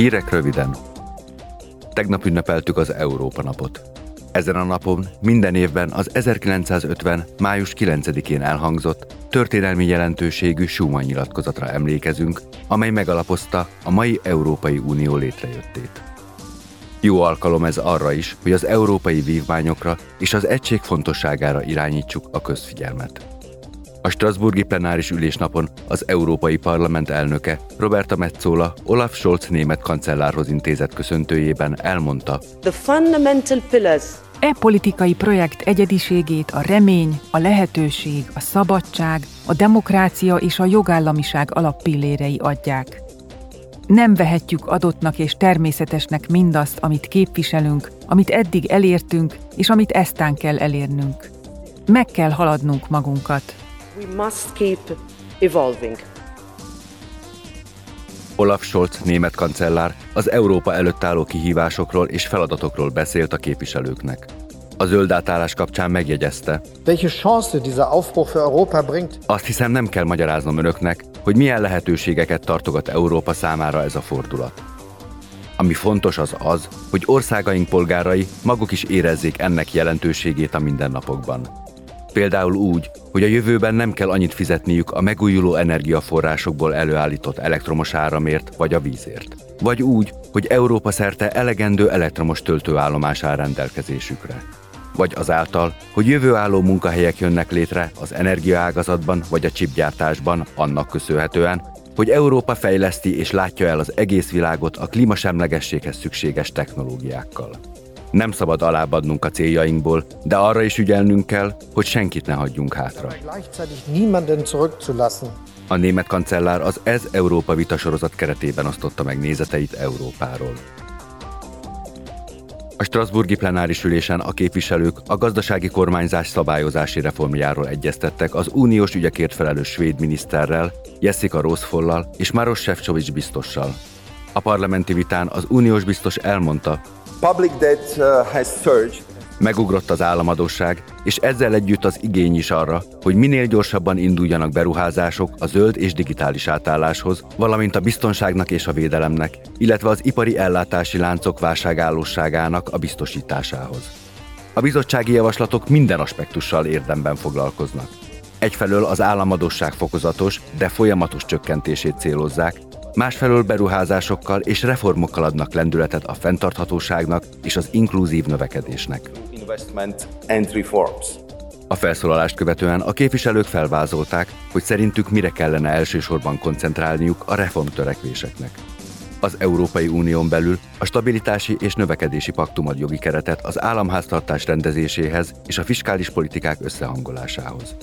Hírek röviden. Tegnap ünnepeltük az Európa napot. Ezen a napon minden évben az 1950. május 9-én elhangzott történelmi jelentőségű Schumann nyilatkozatra emlékezünk, amely megalapozta a mai Európai Unió létrejöttét. Jó alkalom ez arra is, hogy az európai vívmányokra és az egység fontosságára irányítsuk a közfigyelmet. A Strasburgi plenáris ülésnapon az Európai Parlament elnöke Roberta Metzola Olaf Scholz német kancellárhoz intézett köszöntőjében elmondta: The fundamental pillars E politikai projekt egyediségét a remény, a lehetőség, a szabadság, a demokrácia és a jogállamiság alappillérei adják. Nem vehetjük adottnak és természetesnek mindazt, amit képviselünk, amit eddig elértünk, és amit eztán kell elérnünk. Meg kell haladnunk magunkat. We must keep evolving. Olaf Scholz német kancellár az Európa előtt álló kihívásokról és feladatokról beszélt a képviselőknek. A zöld átállás kapcsán megjegyezte, welche Chance dieser Aufbruch für Europa bringt. azt hiszem nem kell magyaráznom önöknek, hogy milyen lehetőségeket tartogat Európa számára ez a fordulat. Ami fontos az az, hogy országaink polgárai maguk is érezzék ennek jelentőségét a mindennapokban. Például úgy, hogy a jövőben nem kell annyit fizetniük a megújuló energiaforrásokból előállított elektromos áramért vagy a vízért. Vagy úgy, hogy Európa szerte elegendő elektromos töltőállomás áll rendelkezésükre. Vagy azáltal, hogy jövőálló munkahelyek jönnek létre az energiaágazatban vagy a csipgyártásban annak köszönhetően, hogy Európa fejleszti és látja el az egész világot a klímasemlegességhez szükséges technológiákkal. Nem szabad alábbadnunk a céljainkból, de arra is ügyelnünk kell, hogy senkit ne hagyjunk hátra. A német kancellár az Ez Európa vitasorozat keretében osztotta meg nézeteit Európáról. A Strasburgi plenáris ülésen a képviselők a gazdasági kormányzás szabályozási reformjáról egyeztettek az uniós ügyekért felelős svéd miniszterrel, Jessica Rosfollal és Maros Sefcovics biztossal. A parlamenti vitán az uniós biztos elmondta, public debt uh, has surged. Megugrott az államadóság, és ezzel együtt az igény is arra, hogy minél gyorsabban induljanak beruházások a zöld és digitális átálláshoz, valamint a biztonságnak és a védelemnek, illetve az ipari ellátási láncok válságállóságának a biztosításához. A bizottsági javaslatok minden aspektussal érdemben foglalkoznak. Egyfelől az államadosság fokozatos, de folyamatos csökkentését célozzák, másfelől beruházásokkal és reformokkal adnak lendületet a fenntarthatóságnak és az inkluzív növekedésnek. A felszólalást követően a képviselők felvázolták, hogy szerintük mire kellene elsősorban koncentrálniuk a reformtörekvéseknek. Az Európai Unión belül a stabilitási és növekedési paktum ad jogi keretet az államháztartás rendezéséhez és a fiskális politikák összehangolásához.